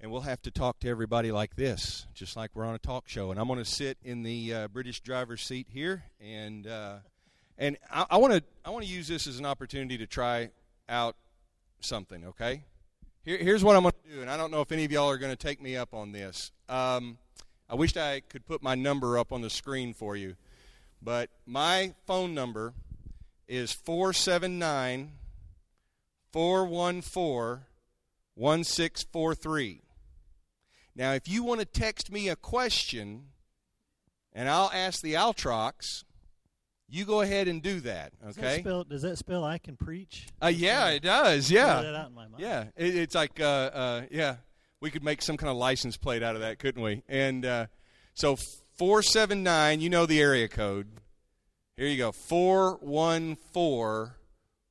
and we'll have to talk to everybody like this, just like we're on a talk show. And I'm going to sit in the uh, British driver's seat here, and uh, and I want to I want to use this as an opportunity to try out something. Okay, Here, here's what I'm going to do, and I don't know if any of y'all are going to take me up on this. Um, I wish I could put my number up on the screen for you, but my phone number is 479 414 1643. Now, if you want to text me a question and I'll ask the Altrocks, you go ahead and do that. Okay. Does that spell, does that spell I can preach? Uh, yeah, it does. Yeah. Yeah. It, it's like, uh, uh, yeah, we could make some kind of license plate out of that, couldn't we? And uh, so 479, you know the area code. Here you go 414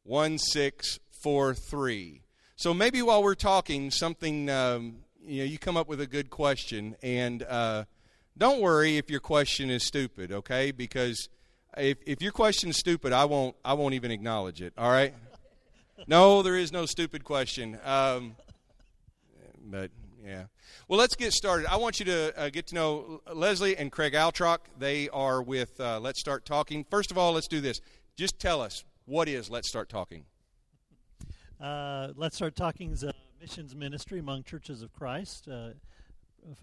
1643. So maybe while we're talking, something um, you know, you come up with a good question, and uh, don't worry if your question is stupid, okay? Because if if your question is stupid, I won't I won't even acknowledge it. All right? No, there is no stupid question. Um, but yeah. Well, let's get started. I want you to uh, get to know Leslie and Craig Altrock. They are with uh, Let's Start Talking. First of all, let's do this. Just tell us what is Let's Start Talking. Uh, Let's Start Talking is a missions ministry among churches of Christ, uh,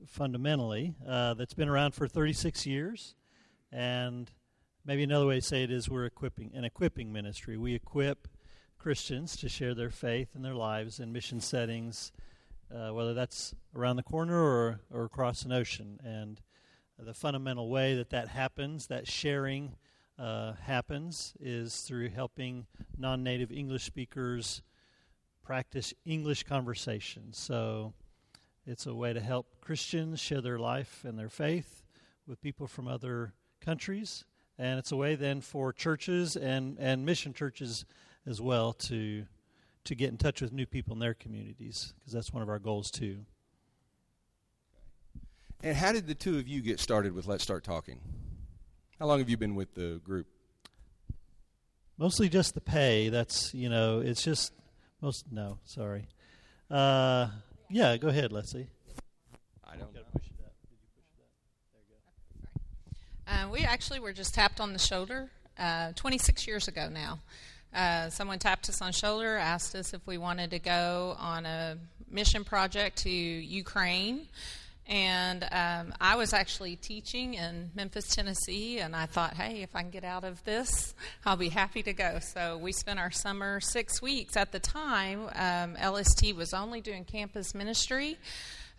fundamentally, uh, that's been around for 36 years. And maybe another way to say it is we're equipping an equipping ministry. We equip Christians to share their faith and their lives in mission settings, uh, whether that's around the corner or, or across an ocean. And the fundamental way that that happens, that sharing uh, happens, is through helping non native English speakers practice English conversation. So it's a way to help Christians share their life and their faith with people from other countries. And it's a way then for churches and, and mission churches as well to to get in touch with new people in their communities because that's one of our goals too. And how did the two of you get started with Let's Start Talking? How long have you been with the group? Mostly just the pay. That's you know, it's just most no, sorry. Uh, yeah, go ahead, Leslie. I don't know. Uh, we actually were just tapped on the shoulder uh, 26 years ago now. Uh, someone tapped us on shoulder, asked us if we wanted to go on a mission project to Ukraine. And um, I was actually teaching in Memphis, Tennessee, and I thought, hey, if I can get out of this, I'll be happy to go. So we spent our summer six weeks. At the time, um, LST was only doing campus ministry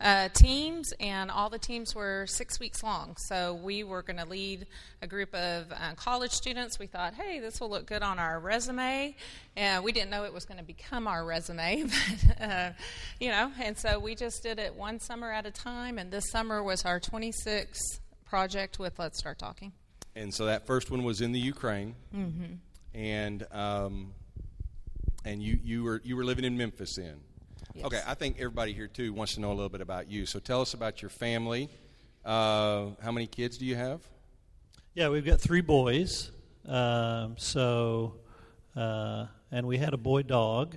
uh, teams, and all the teams were six weeks long. So we were going to lead a group of uh, college students. We thought, hey, this will look good on our resume. And we didn't know it was going to become our resume, but, uh, you know, and so we just did it one summer at a time, and this summer was our 26th project with Let's Start Talking. And so that first one was in the Ukraine. Mm-hmm. And, um, and you, you, were, you were living in Memphis then? Yes. Okay, I think everybody here too wants to know a little bit about you. So tell us about your family. Uh, how many kids do you have? Yeah, we've got three boys. Um, so, uh, and we had a boy dog,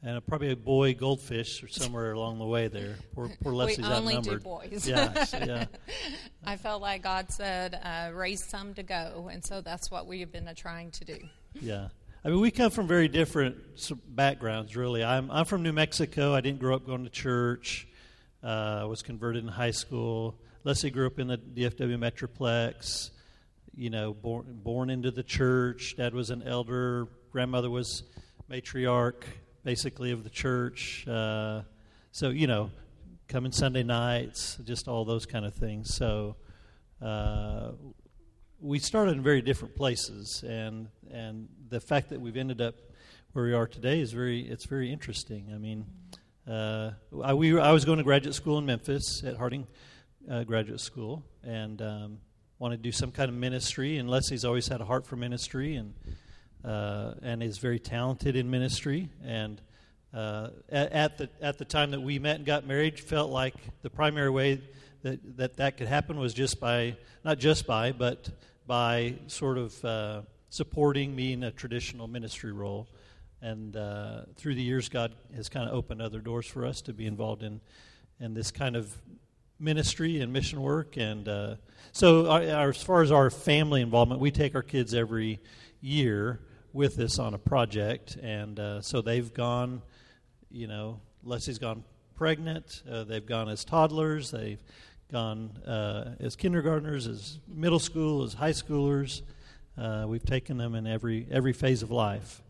and a, probably a boy goldfish or somewhere along the way there. Poor, poor Leslie's we only outnumbered. do boys. yeah, so, yeah. I felt like God said, uh, "Raise some to go," and so that's what we have been trying to do. Yeah. I mean, we come from very different backgrounds, really. I'm, I'm from New Mexico. I didn't grow up going to church. Uh, I was converted in high school. Leslie grew up in the DFW Metroplex, you know, born, born into the church. Dad was an elder. Grandmother was matriarch, basically, of the church. Uh, so, you know, coming Sunday nights, just all those kind of things. So, uh, we started in very different places, and and the fact that we've ended up where we are today is very it's very interesting. I mean, uh, I, we, I was going to graduate school in Memphis at Harding uh, Graduate School, and um, wanted to do some kind of ministry. And Leslie's always had a heart for ministry, and uh, and is very talented in ministry. And uh, at, at the at the time that we met and got married, felt like the primary way that that, that could happen was just by not just by, but by sort of uh, supporting me in a traditional ministry role. And uh, through the years, God has kind of opened other doors for us to be involved in in this kind of ministry and mission work. And uh, so, our, our, as far as our family involvement, we take our kids every year with us on a project, and uh, so they've gone. You know, Leslie's gone pregnant. Uh, they've gone as toddlers. They've gone uh, as kindergartners, as middle school, as high schoolers. Uh, we've taken them in every every phase of life.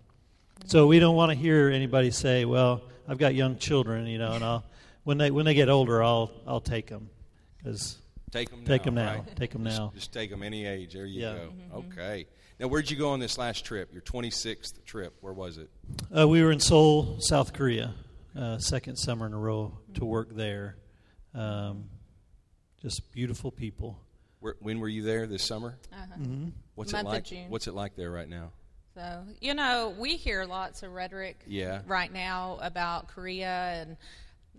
So we don't want to hear anybody say, "Well, I've got young children," you know, and I'll when they when they get older, I'll I'll take them because take them take now, them now, right? take them now. Just, take them any age. There you Yeah. go. Okay. Now, where'd you go on this last trip? Your 26th trip. Where was it? Uh, we were in Seoul, South Korea, uh, second summer in a row to work there. Um, just beautiful people. Where, when were you there? This summer? Uh-huh. hmm What's Month it of like? June. What's it like there right now? So, you know, we hear lots of rhetoric Yeah. right now about Korea and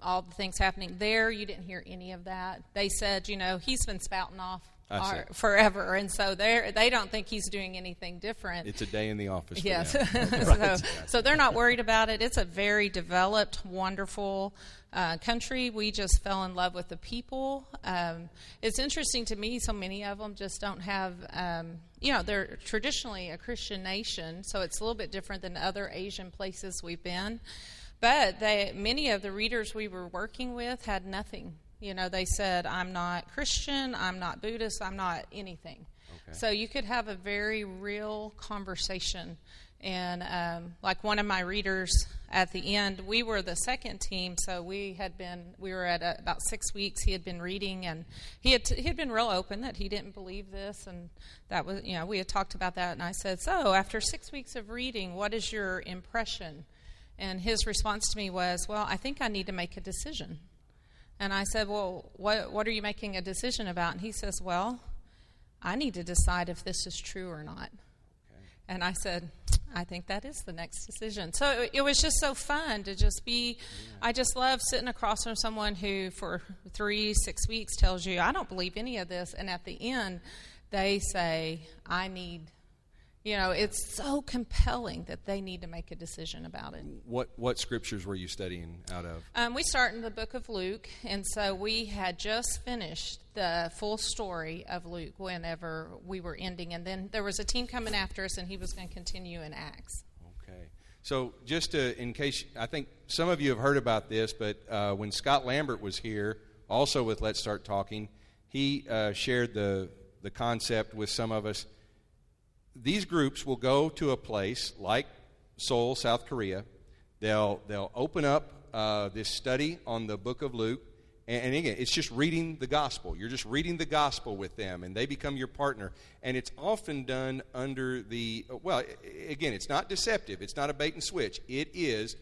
all the things happening there. You didn't hear any of that. They said, you know, he's been spouting off Our, forever, and so they they don't think he's doing anything different. It's a day in the office. For Yes. so, so they're not worried about it. It's a very developed, wonderful uh, country. We just fell in love with the people. Um, it's interesting to me, so many of them just don't have, um, you know, they're traditionally a Christian nation, so it's a little bit different than other Asian places we've been. But they, many of the readers we were working with had nothing. You know, they said, I'm not Christian, I'm not Buddhist, I'm not anything. Okay. So you could have a very real conversation. And um, like one of my readers at the end, we were the second team, so we had been we were at uh about six weeks. He had been reading, and he had he had been real open that he didn't believe this, and that was you know we had talked about that. And I said, so after six weeks of reading, what is your impression? And his response to me was, well, I think I need to make a decision. And I said, well, what what are you making a decision about? And he says, well, I need to decide if this is true or not. And I said, I think that is the next decision. So it, it was just so fun to just be. I just love sitting across from someone who, for three, six weeks, tells you, I don't believe any of this. And at the end, they say, I need, you know, it's so compelling that they need to make a decision about it. What what scriptures were you studying out of? Um, we start in the book of Luke, and so we had just finished the full story of Luke whenever we were ending, and then there was a team coming after us, and he was going to continue in Acts. Okay. So, just to, in case, I think some of you have heard about this, but uh, when Scott Lambert was here, also with Let's Start Talking, he uh, shared the, the concept with some of us. These groups will go to a place like Seoul, South Korea. They'll, they'll open up uh, this study on the book of Luke. And, and again, it's just reading the gospel. You're just reading the gospel with them, and they become your partner. And it's often done under the, well, again, it's not deceptive, it's not a bait and switch. It is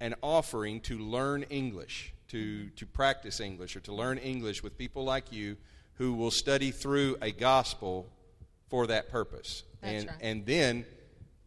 an offering to learn English, to, to practice English, or to learn English with people like you who will study through a gospel for that purpose. That's and, right. and then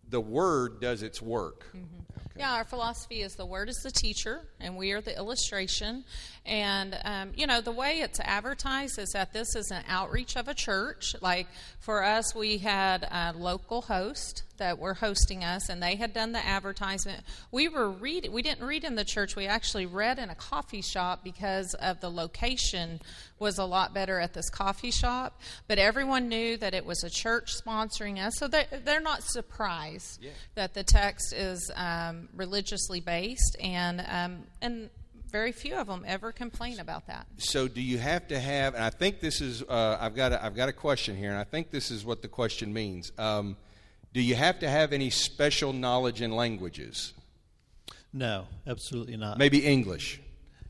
the word does its work. Okay. Yeah, our philosophy is the word is the teacher, and we are the illustration. And, um, you know, the way it's advertised is that this is an outreach of a church. Like for us, we had a local host that were hosting us, and they had done the advertisement. We were reading, we didn't read in the church, we actually read in a coffee shop because of the location was a lot better at this coffee shop. But everyone knew that it was a church sponsoring us, so they're, they're not surprised Yeah. that the text is um, religiously based, and um, and very few of them ever complain about that. So, do you have to have? And I think this is. Uh, I've got. A, I've got a question here, and I think this is what the question means. Um, do you have to have any special knowledge in languages? No, absolutely not. Maybe English.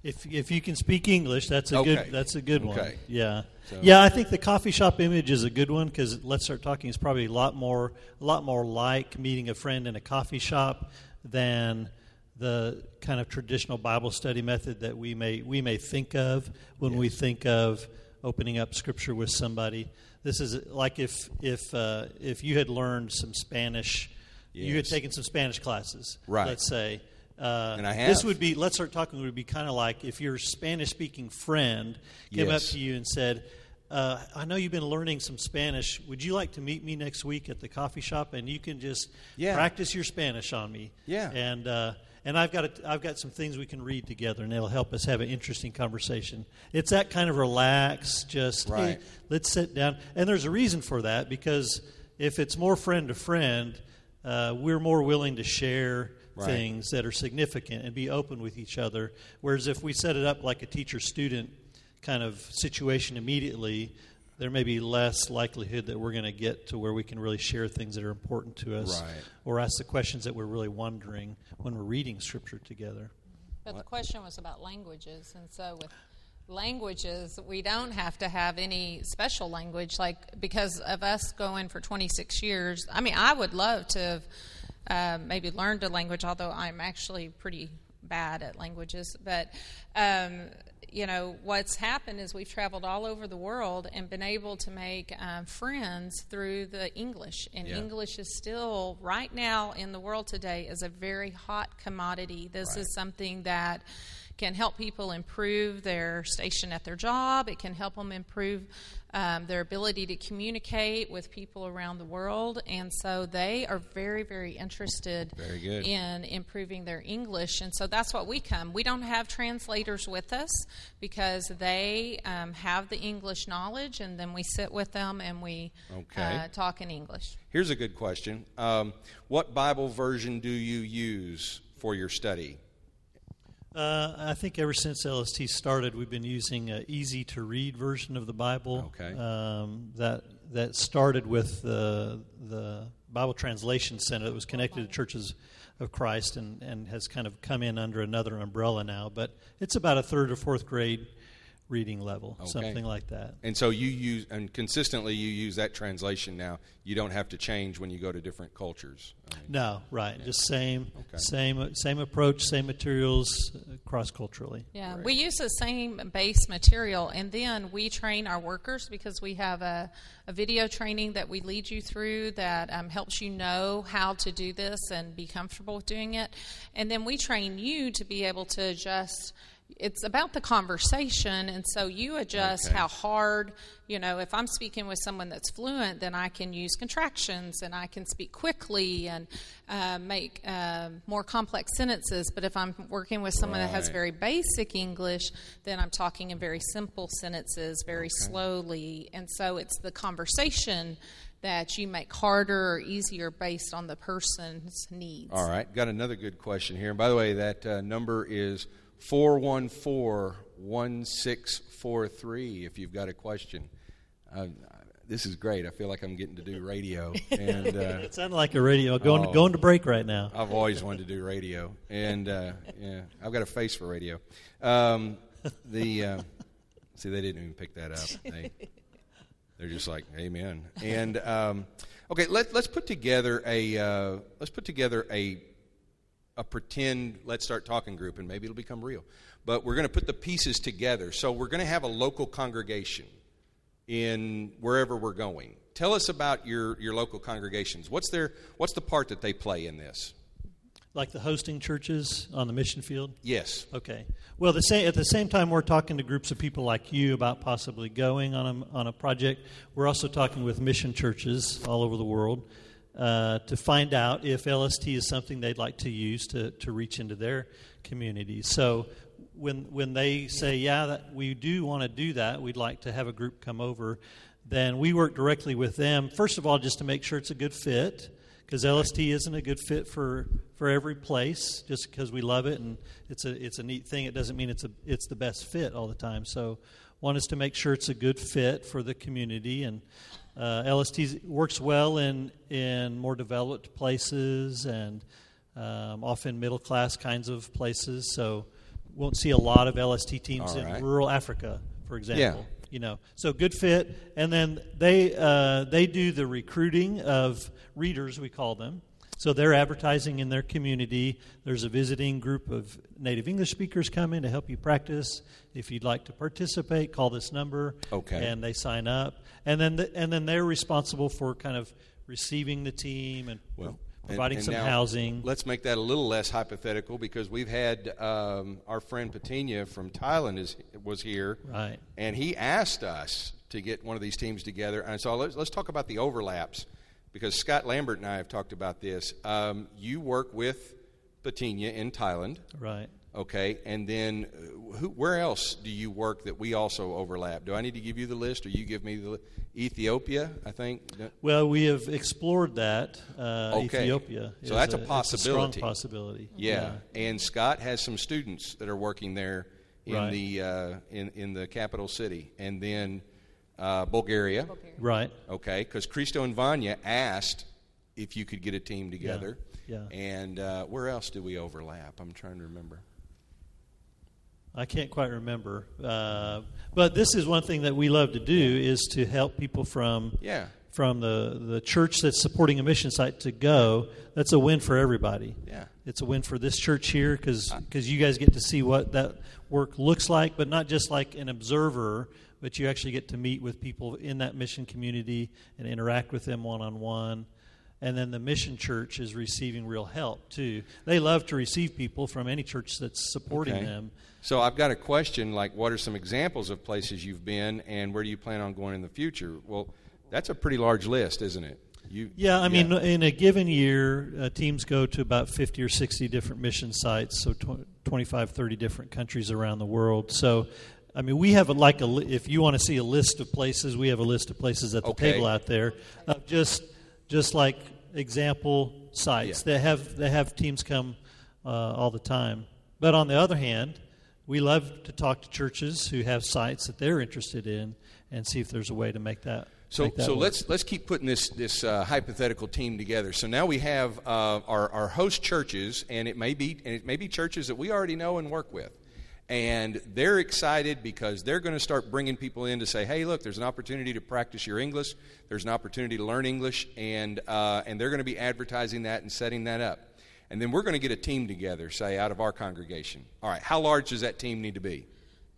If if you can speak English, that's a Okay. good that's a good one. Yeah, So- yeah. I think the coffee shop image is a good one because let's start talking is probably a lot more a lot more like meeting a friend in a coffee shop than the kind of traditional Bible study method that we may we may think of when we think of opening up Scripture with somebody. This is like if if uh, if you had learned some Spanish, you had taken some Spanish classes. Right. Let's say. Uh, And I This would be let's start talking would be kind of like if your Spanish speaking friend came Yes. up to you and said, uh, "I know you've been learning some Spanish. Would you like to meet me next week at the coffee shop and you can just Yeah. practice your Spanish on me?" Yeah. and uh, and I've got a, I've got some things we can read together, and it'll help us have an interesting conversation. It's that kind of relaxed, just Right. hey, let's sit down. And there's a reason for that because if it's more friend to friend, uh, we're more willing to share Right. things that are significant and be open with each other. Whereas if we set it up like a teacher student kind of situation immediately, there may be less likelihood that we're going to get to where we can really share things that are important to us Right. or ask the questions that we're really wondering when we're reading scripture together. But the question was about languages, and so with languages, we don't have to have any special language, like because of us going for 26 years. I mean, I would love to have uh, maybe learned a language, although I'm actually pretty bad at languages. But um, you know, what's happened is we've traveled all over the world and been able to make um, friends through the English. And Yeah. English is still, right now in the world today, is a very hot commodity. This Right. is something that can help people improve their station at their job. It can help them improve um, their ability to communicate with people around the world. And so they are very, very interested Very good. in improving their English. And so that's what we come. We don't have translators with us because they um, have the English knowledge, and then we sit with them and we Okay. uh, talk in English. Here's a good question. Um, what Bible version do you use for your study? Uh, I think ever since LST started, we've been using an easy to read version of the Bible. Okay. Um, that that started with the the Bible Translation Center that was connected to Churches of Christ and, and has kind of come in under another umbrella now. But it's about a third or fourth grade reading level, Okay. something like that. And so you use, and consistently you use that translation now. You don't have to change when you go to different cultures. I mean, No, right. Just same, Okay. same, same approach, same materials, cross culturally. Yeah, Right. we use the same base material, and then we train our workers because we have a, a video training that we lead you through that um, helps you know how to do this and be comfortable with doing it. And then we train you to be able to adjust. It's about the conversation, and so you adjust Okay. how hard, you know, if I'm speaking with someone that's fluent, then I can use contractions and I can speak quickly and uh, make uh, more complex sentences. But if I'm working with someone that has very basic English, then I'm talking in very simple sentences, very slowly. And so it's the conversation that you make harder or easier based on the person's needs. All right, got another good question here. And by the way, that uh, number is 414 1643 if you've got a question. Uh, this is great. I feel like I'm getting to do radio. And uh, It sounded like a radio. Going Oh. going to break right now. I've always wanted to do radio. And uh, yeah, I've got a face for radio. Um, the uh, See, they didn't even pick that up. They, they're just like, Amen. And um, okay, let, let's put together a uh, let's put together a a pretend let's start talking group and maybe it'll become real. But we're going to put the pieces together. So we're going to have a local congregation in wherever we're going. Tell us about your, your local congregations. What's their what's the part that they play in this? Like the hosting churches on the mission field? yes. Okay. Well, the same, at the same time, we're talking to groups of people like you about possibly going on a, on a project. We're also talking with mission churches all over the world uh, to find out if LST is something they'd like to use to, to reach into their communities. So when, when they say, yeah, that we do want to do that, we'd like to have a group come over, then we work directly with them, first of all, just to make sure it's a good fit because LST isn't a good fit for, for every place. Just because we love it and it's a it's a neat thing, it doesn't mean it's a it's the best fit all the time. So, one is to make sure it's a good fit for the community, and uh, LST works well in in more developed places and um, often middle class kinds of places. So, won't see a lot of LST teams All right. in rural Africa, for example Yeah. you know so good fit and then they uh, they do the recruiting of readers we call them so they're advertising in their community there's a visiting group of native english speakers coming to help you practice if you'd like to participate call this number Okay. and they sign up and then the, and then they're responsible for kind of receiving the team and well providing and- and some housing let's make that a little less hypothetical because we've had um, our friend Patinia from Thailand is was here right and he asked us to get one of these teams together. And so let's, let's talk about the overlaps because Scott Lambert and I have talked about this. Um, you work with Patinia in Thailand. Right. Okay, and then uh, who, where else do you work that we also overlap? Do I need to give you the list, or you give me the li- Ethiopia? I think. Well, we have explored that. Uh, Okay. Ethiopia. So that's a it's possibility. strong possibility. Yeah. and Scott has some students that are working there in Right. the uh, in in the capital city, and then uh, Bulgaria. Right. Okay, because Cristo and Vanya asked if you could get a team together. Yeah. And uh, where else do we overlap? I'm trying to remember. I can't quite remember. Uh, but this is one thing that we love to do is to help people from Yeah. from the, the church that's supporting a mission site to go. That's a win for everybody. Yeah. It's a win for this church here because you guys get to see what that work looks like, but not just like an observer, but you actually get to meet with people in that mission community and interact with them one on one. And then the mission church is receiving real help too. They love to receive people from any church that's supporting Okay. them. So I've got a question like, what are some examples of places you've been, and where do you plan on going in the future? Well, that's a pretty large list, isn't it? You, Yeah, I mean, in a given year, uh, teams go to about 50 or 60 different mission sites, so tw- 25, 30 different countries around the world. So, I mean, we have a, like a, if you want to see a list of places, we have a list of places at the Okay. table out there, of just just like example sites. Yeah. They have they have teams come uh, all the time. But on the other hand, we love to talk to churches who have sites that they're interested in and see if there's a way to make that. So, make that so work. let's let's keep putting this this uh, hypothetical team together. So now we have uh, our our host churches, and it may be and it may be churches that we already know and work with, and they're excited because they're going to start bringing people in to say, "Hey, look, there's an opportunity to practice your English. There's an opportunity to learn English, and uh, and they're going to be advertising that and setting that up." And then we're going to get a team together, say out of our congregation. All right, how large does that team need to be?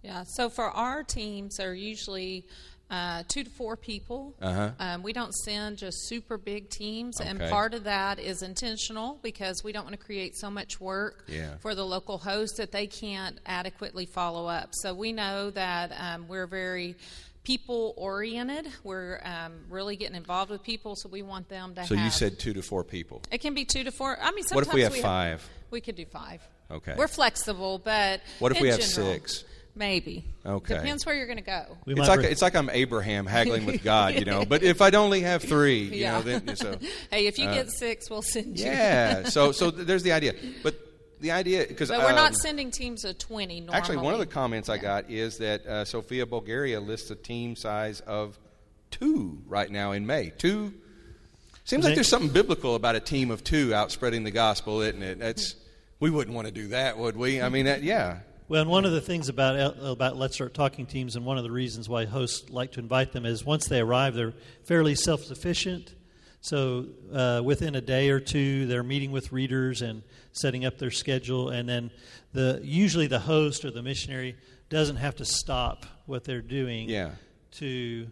Yeah, so for our teams, they're usually uh, two to four people. Uh-huh. Um, we don't send just super big teams, and part of that is intentional because we don't want to create so much work Yeah. for the local host that they can't adequately follow up. So we know that um, we're very people oriented. We're um, really getting involved with people, so we want them to So have. you said two to four people. it can be two to four. I mean, sometimes What if we have five? we could do five. Okay. We're flexible, but What if we have general, six? Maybe. Okay. Depends where you're going to go. We it's like re- it's like I'm Abraham haggling with God, you know. But if I'd only have three, you Yeah. know, then so Hey, if you get six, we'll send you. Uh, yeah. So so there's the idea, but the idea because But we're not sending teams of 20 normally. actually one of the comments I got is that uh, Sofia Bulgaria lists a team size of two right now in May. Two seems like there's something biblical about a team of two out spreading the gospel, isn't it? That's we wouldn't want to do that, would we? I mean, that, yeah. Well, and one of the things about about Let's Start Talking teams, and one of the reasons why hosts like to invite them is once they arrive, they're fairly self sufficient. So uh, within a day or two, they're meeting with readers and setting up their schedule, and then the usually the host or the missionary doesn't have to stop what they're doing Yeah. to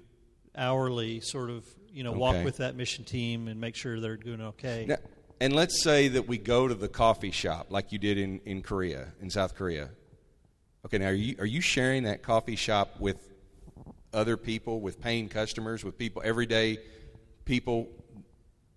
hourly sort of you know walk with that mission team and make sure they're doing okay. Now, and let's say that we go to the coffee shop like you did in, in Korea, in South Korea. Okay, now are you, are you sharing that coffee shop with other people, with paying customers, with people, everyday people?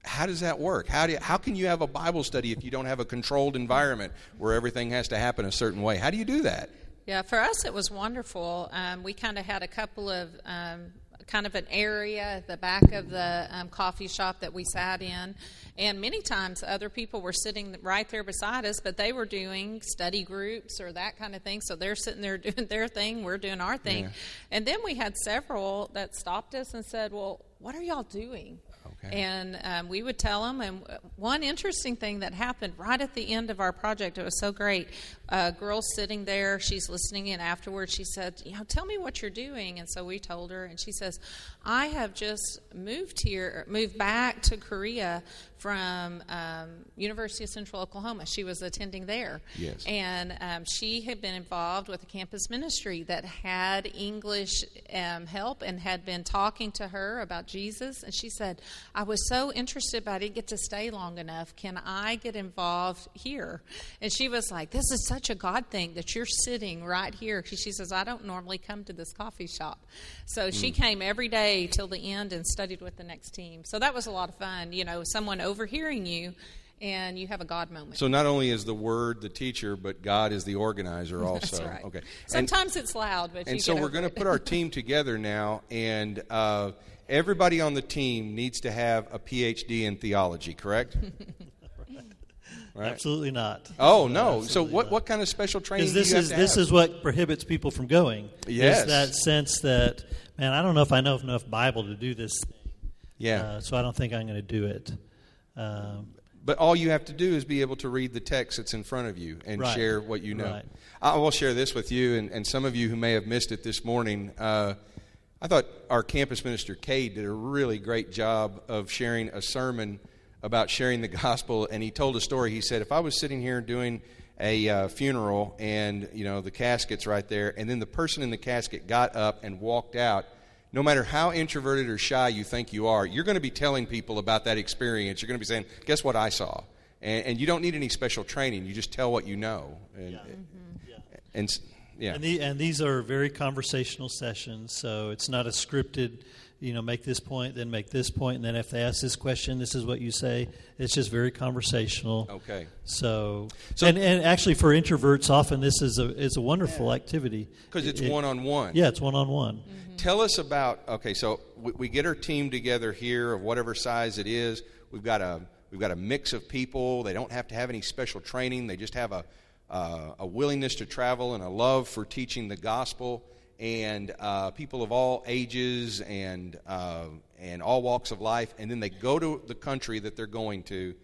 How does that work? How, do you, how can you have a Bible study if you don't have a controlled environment where everything has to happen a certain way? How do you do that? Yeah, for us it was wonderful. Um, we kind of had a couple of um, kind of an area at the back of the um, coffee shop that we sat in, and many times other people were sitting right there beside us, but they were doing study groups or that kind of thing. So they're sitting there doing their thing, we're doing our thing, Yeah. and then we had several that stopped us and said, "Well, what are y'all doing?" Okay. And um, we would tell them. And one interesting thing that happened right at the end of our project, it was so great. A girl sitting there, she's listening in afterwards. She said, "You know, tell me what you're doing." And so we told her, and she says, "I have just moved here, moved back to Korea from um, University of Central Oklahoma. She was attending there, Yes. and um, she had been involved with a campus ministry that had English um, help and had been talking to her about Jesus. And she said, I was so interested, but I didn't get to stay long enough. Can I get involved here? And she was like, This is such a God thing that you're sitting right here. She says, I don't normally come to this coffee shop. So she hmm. came every day till the end and studied with the next team. So that was a lot of fun, you know, someone overhearing you and you have a God moment. So not only is the word the teacher, but God is the organizer also. That's right. Okay. And- Sometimes it's loud, but and you so get we're going to put our team together now, and uh, everybody on the team needs to have a PhD in theology, correct? right. Absolutely not. Oh no! So what, not. what kind of special training Because do this you have is to this have? is what prohibits people from going. Yes. Is that sense that man, I don't know if I know enough Bible to do this. Thing. yeah. Uh, so I don't think I'm going to do it. Um, But all you have to do is be able to read the text that's in front of you and Right. share what you know. Right. I will share this with you, and, and some of you who may have missed it this morning. Uh, I thought our campus minister, Cade, did a really great job of sharing a sermon about sharing the gospel. And he told a story. He said, If I was sitting here doing a uh, funeral and, you know, the casket's right there, and then the person in the casket got up and walked out, no matter how introverted or shy you think you are, you're going to be telling people about that experience. You're going to be saying, "Guess what I saw," and, and you don't need any special training. You just tell what you know, and, and mm-hmm. s- yeah, And, the, and these are very conversational sessions, so it's not a scripted, you know, make this point, then make this point, and then if they ask this question, this is what you say. It's just very conversational. okay. So, So- and, and actually for introverts, often this is a is a wonderful activity Because it's It- one on one. Yeah, it's one on one. Tell us about okay. So we, we get our team together here of whatever size it is. We've got a we've got a mix of people. They don't have to have any special training. They just have a uh, a willingness to travel and a love for teaching the gospel. And uh, people of all ages and uh, and all walks of life. And then they go to the country that they're going to.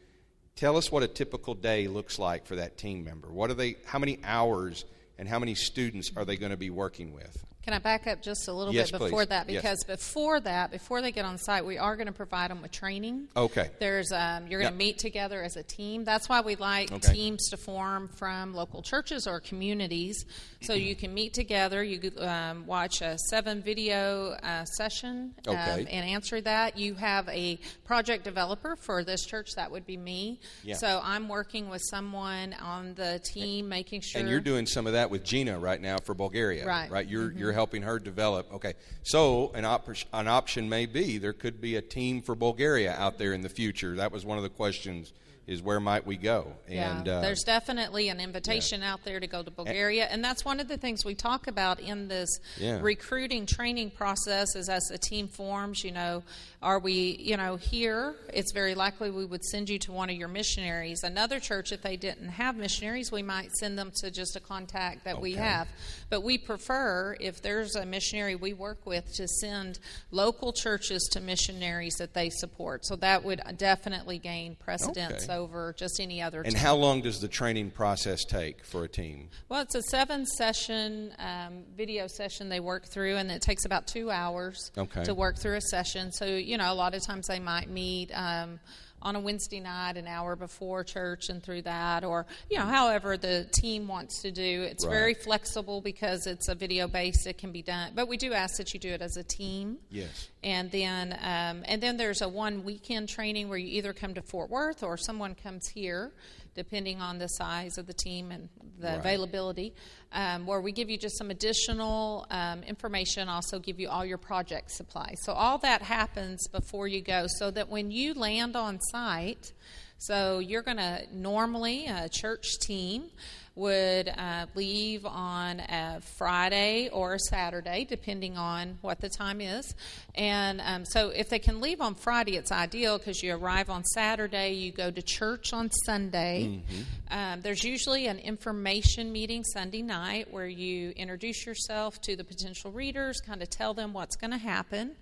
Tell us what a typical day looks like for that team member. What are they? How many hours and how many students are they going to be working with? Can I back up just a little Yes, bit before please. that? Yes. Because before that, before they get on site, we are going to provide them with training. Okay. There's um, you're going Yep. to meet together as a team. That's why we like Okay. teams to form from local churches or communities, so you can meet together. You um, watch a seven video uh, session um, Okay. and answer that. You have a project developer for this church. That would be me. Yeah. So I'm working with someone on the team, making sure. And you're doing some of that with Gina right now for Bulgaria, Right. Right. You're you're helping her develop. Okay. So an op- an option may be there could be a team for Bulgaria out there in the future. That was one of the questions. Is where might we go? And yeah, uh, there's definitely an invitation out there to go to Bulgaria, and that's one of the things we talk about in this Yeah. recruiting training process. Is as the team forms, you know, are we, you know, here? It's very likely we would send you to one of your missionaries. Another church, if they didn't have missionaries, we might send them to just a contact that we have. But we prefer, if there's a missionary we work with, to send local churches to missionaries that they support. So that would definitely gain precedence Okay. over just any other. and team. how long does the training process take for a team? Well, it's a seven session um, video session they work through, and it takes about two hours Okay. to work through a session. So, you know, a lot of times they might meet um, on a Wednesday night, an hour before church, and through that, or, you know, however the team wants to do. It's Right. very flexible because it's a video based, it can be done. But we do ask that you do it as a team. Yes. And then, um, and then there's a one weekend training where you either come to Fort Worth or someone comes here, depending on the size of the team and the Right. availability, um, where we give you just some additional um, information. Also, give you all your project supplies. So all that happens before you go, so that when you land on site, so you're going to normally a church team would uh, leave on a Friday or a Saturday, depending on what the time is. And um, so, if they can leave on Friday, it's ideal because you arrive on Saturday, you go to church on Sunday. Um, there's usually an information meeting Sunday night where you introduce yourself to the potential readers, kind of tell them what's going to happen,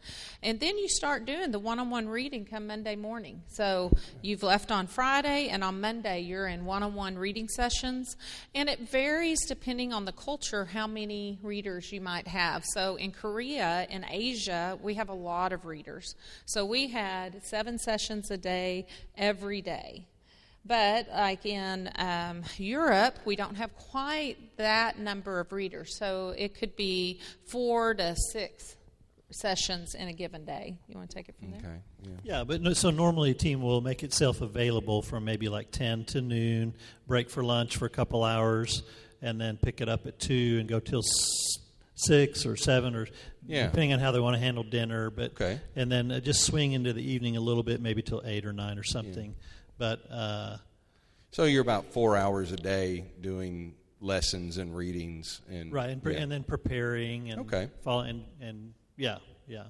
and then you start doing the one-on-one reading come Monday morning. So you've left on Friday, and on Monday you're in one-on-one reading sessions, and it varies depending on the culture how many readers you might have. So in Korea and Asia, we have a lot of readers. So we had seven sessions a day every day. But like in um, Europe, we don't have quite that number of readers. So it could be four to six sessions in a given day. You want to take it from there? Okay. Yeah. Yeah, but no, so normally a team will make itself available from maybe like 10 to noon, break for lunch for a couple hours, and then pick it up at 2 and go till s- 6 or 7 or Yeah. depending on how they want to handle dinner. But Okay. And then uh, just swing into the evening a little bit, maybe till 8 or 9 or something. But uh, So you're about four hours a day doing lessons and readings and right, and, pre- yeah. and then preparing and Okay. follow, and, and yeah, yeah.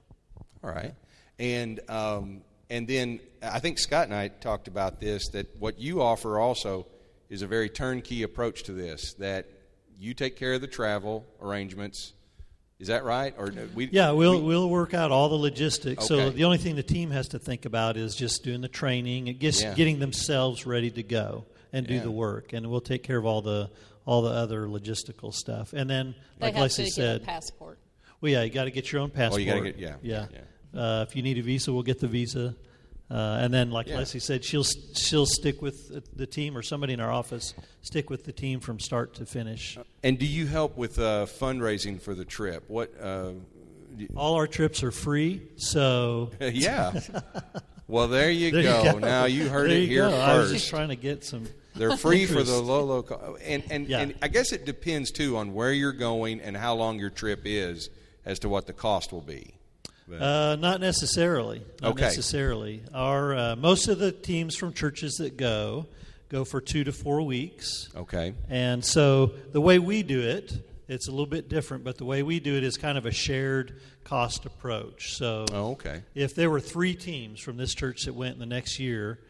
All right, and um, and then I think Scott and I talked about this that what you offer also is a very turnkey approach to this. That you take care of the travel arrangements. Is that right? Or we? Yeah, we'll we- we'll work out all the logistics. Okay. So the only thing the team has to think about is just doing the training, and just Yeah. getting themselves ready to go and do Yeah. the work, and we'll take care of all the all the other logistical stuff. And then, They like have Leslie said, passport. Well, yeah, you got to get your own passport. Oh, you gotta get- yeah, yeah. yeah. Uh, if you need a visa, we'll get the visa. Uh, and then, like Yeah. Leslie said, she'll she'll stick with the team, or somebody in our office stick with the team from start to finish. And do you help with uh, fundraising for the trip? What? Uh, do- All our trips are free, so yeah. Well, there you, there go. you go. Now you heard There it you here go. first. I was just trying to get some. They're free for the low, low cost. And, and, Yeah. and I guess it depends, too, on where you're going and how long your trip is as to what the cost will be. Uh, not necessarily. Not Okay. necessarily. Our uh, most of the teams from churches that go go for two to four weeks. okay. And so the way we do it, it's a little bit different, but the way we do it is kind of a shared cost approach. So Oh, okay. if there were three teams from this church that went in the next year,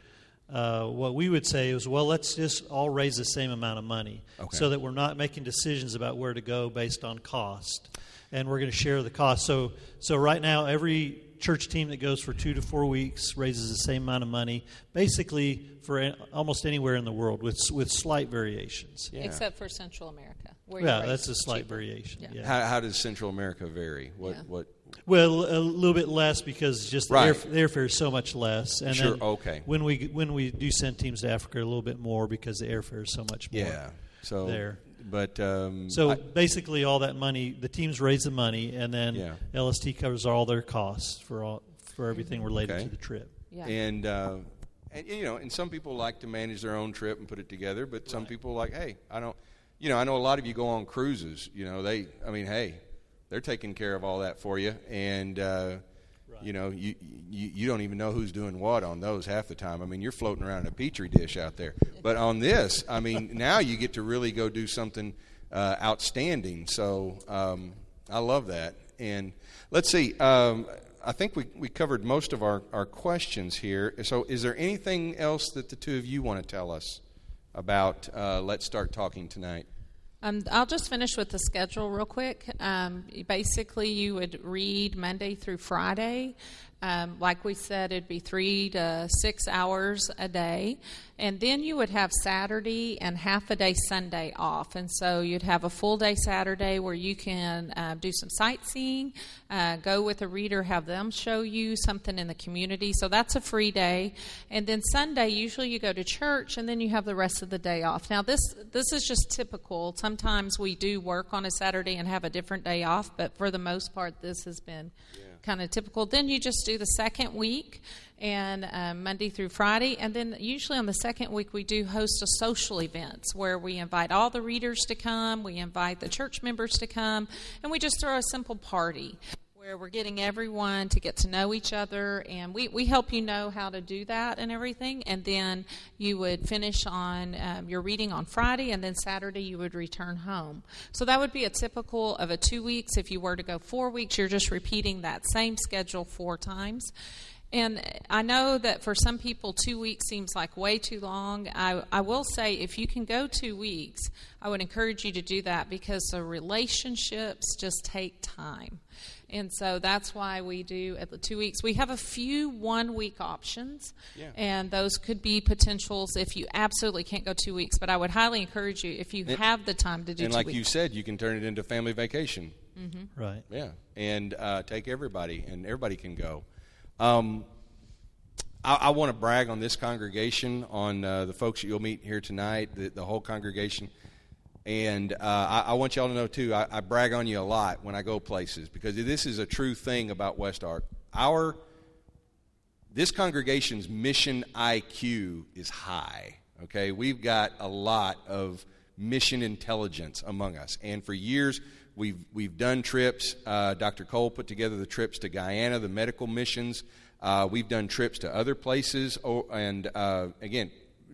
uh, what we would say is, well, let's just all raise the same amount of money Okay. so that we're not making decisions about where to go based on cost. And we're going to share the cost. So, so right now, every church team that goes for two to four weeks raises the same amount of money, basically for a- almost anywhere in the world, with with slight variations. Yeah. Except for Central America. Where Yeah, that's a slight cheaper. variation. Yeah. Yeah. How, how does Central America vary? What? Yeah. What? Well, a little bit less because just the, Right. air, the airfare is so much less. And Sure, then okay. When we when we do send teams to Africa, a little bit more because the airfare is so much more. Yeah. So there. But um, So I- basically, all that money, the teams raise the money, and then Yeah. LST covers all their costs for all for everything related Okay. to the trip. Yeah. and uh, and you know, and some people like to manage their own trip and put it together, but some people like, hey, I don't. You know, I know a lot of you go on cruises. You know, they. I mean, hey, they're taking care of all that for you, and. Uh, You know, you, you you don't even know who's doing what on those half the time. I mean, you're floating around in a petri dish out there. But on this, I mean, now you get to really go do something uh, outstanding. So um, I love that. And let's see. Um, I think we, we covered most of our, our questions here. So, is there anything else that the two of you want to tell us about uh, Let's Start Talking tonight? Um, I'll just finish with the schedule real quick. Um, basically, you would read Monday through Friday. Um, like we said, it'd be three to six hours a day. And then you would have Saturday and half a day Sunday off. And so you'd have a full day Saturday where you can uh, do some sightseeing, uh, go with a reader, have them show you something in the community. So that's a free day. And then Sunday, usually you go to church and then you have the rest of the day off. Now, this, this is just typical. Sometimes we do work on a Saturday and have a different day off, but for the most part, this has been kind of typical. Then you just do the second week and um, Monday through Friday, and then usually on the second week we do host a social events where we invite all the readers to come, we invite the church members to come, and we just throw a simple party where we're getting everyone to get to know each other and we, we help you know how to do that and everything and then you would finish on um, your reading on friday and then saturday you would return home so that would be a typical of a two weeks if you were to go four weeks you're just repeating that same schedule four times and I know that for some people, two weeks seems like way too long. I, I will say, if you can go two weeks, I would encourage you to do that because the relationships just take time. And so that's why we do at the two weeks. We have a few one week options, Yeah. and those could be potentials if you absolutely can't go two weeks. But I would highly encourage you, if you And- have the time to do and two like weeks. you said, you can turn it into family vacation. Right. Yeah, and uh, take everybody, and everybody can go. Um, I, I want to brag on this congregation, on uh, the folks that you'll meet here tonight, the, the whole congregation. And uh, I, I want y'all to know, too, I, I brag on you a lot when I go places because this is a true thing about West Ark. Our this congregation's mission IQ is high. Okay, we've got a lot of mission intelligence among us, and for years we've we've done trips. Uh, Dr. Cole put together the trips to Guyana, the medical missions. Uh, we've done trips to other places, oh, and uh, again,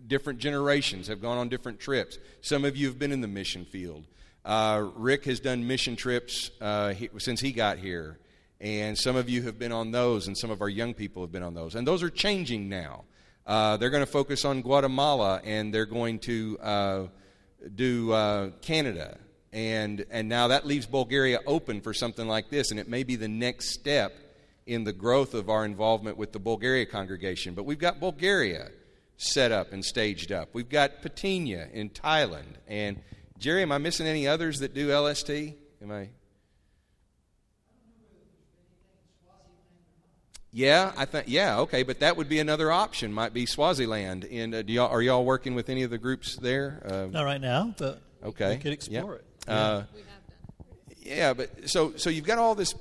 different generations have gone on different trips. Some of you have been in the mission field. Uh, Rick has done mission trips uh, he, since he got here, and some of you have been on those, and some of our young people have been on those. And those are changing now. Uh, they're going to focus on Guatemala, and they're going to uh, do uh, Canada. And, and now that leaves Bulgaria open for something like this, and it may be the next step in the growth of our involvement with the Bulgaria congregation. But we've got Bulgaria set up and staged up. We've got Patina in Thailand. And Jerry, am I missing any others that do LST? Am I? Yeah, I think yeah, okay, but that would be another option. Might be Swaziland. And uh, y'all, are y'all working with any of the groups there? Uh, Not right now, but okay, we could explore it. Yeah. Uh, yeah, but so so you've got all this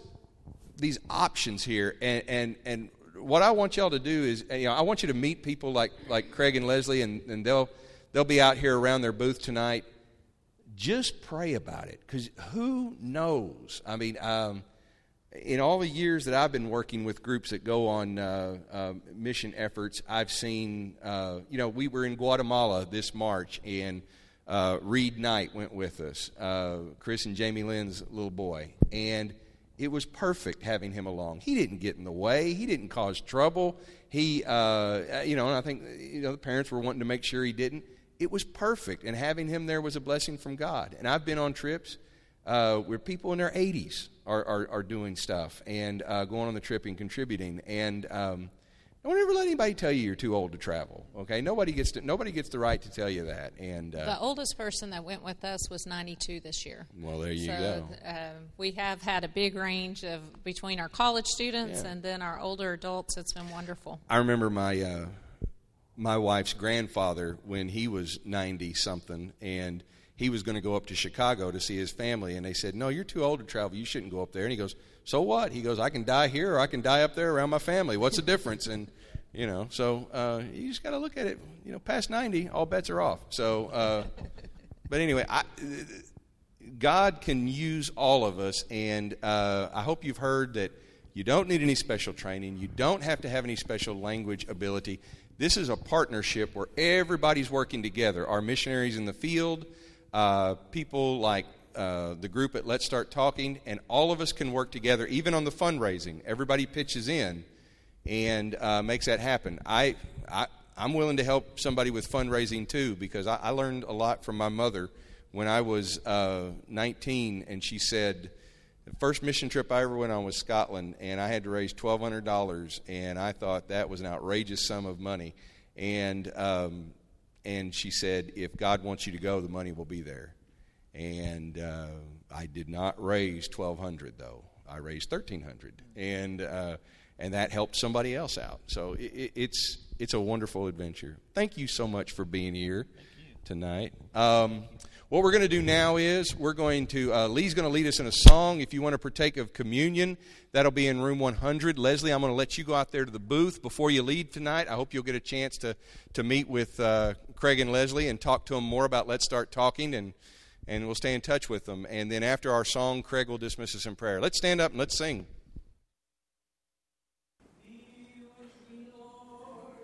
these options here, and and and what I want y'all to do is, you know, I want you to meet people like like Craig and Leslie, and, and they'll they'll be out here around their booth tonight. Just pray about it, because who knows? I mean, um, in all the years that I've been working with groups that go on uh, uh, mission efforts, I've seen, uh, you know, we were in Guatemala this March, and uh, Reed Knight went with us, uh, Chris and Jamie Lynn's little boy, and it was perfect having him along. He didn't get in the way. He didn't cause trouble. He, uh, you know, and I think you know the parents were wanting to make sure he didn't. It was perfect, and having him there was a blessing from God. And I've been on trips uh, where people in their 80s are, are, are doing stuff and uh, going on the trip and contributing. And um, don't ever let anybody tell you you're too old to travel. Okay, nobody gets to, nobody gets the right to tell you that. And uh, the oldest person that went with us was 92 this year. Well, there you so, go. Uh, we have had a big range of between our college students Yeah. and then our older adults. It's been wonderful. I remember my uh, my wife's grandfather when he was ninety something, and he was going to go up to Chicago to see his family, and they said, "No, you're too old to travel. You shouldn't go up there." And he goes, "So what?" He goes, "I can die here, or I can die up there around my family. What's the difference?" And you know, so uh, you just got to look at it. You know, past ninety, all bets are off. So, uh, but anyway, I. God can use all of us, and uh, I hope you've heard that you don't need any special training. You don't have to have any special language ability. This is a partnership where everybody's working together. Our missionaries in the field, uh, people like uh, the group at Let's Start Talking, and all of us can work together, even on the fundraising. Everybody pitches in and uh, makes that happen. I, I, I'm willing to help somebody with fundraising too because I, I learned a lot from my mother when I was uh, 19, and she said, the first mission trip I ever went on was Scotland, and I had to raise $1,200, and I thought that was an outrageous sum of money. And, um, and she said, if God wants you to go, the money will be there. And uh, I did not raise 1200 though. I raised 1300 and uh, and that helped somebody else out. So it, it, it's it's a wonderful adventure. Thank you so much for being here tonight. Um, what we're going to do now is we're going to uh, Lee's going to lead us in a song. If you want to partake of communion, that'll be in room 100. Leslie, I'm going to let you go out there to the booth before you leave tonight. I hope you'll get a chance to to meet with uh, Craig and Leslie and talk to them more about Let's Start Talking and and we'll stay in touch with them. And then after our song, Craig will dismiss us in prayer. Let's stand up and let's sing.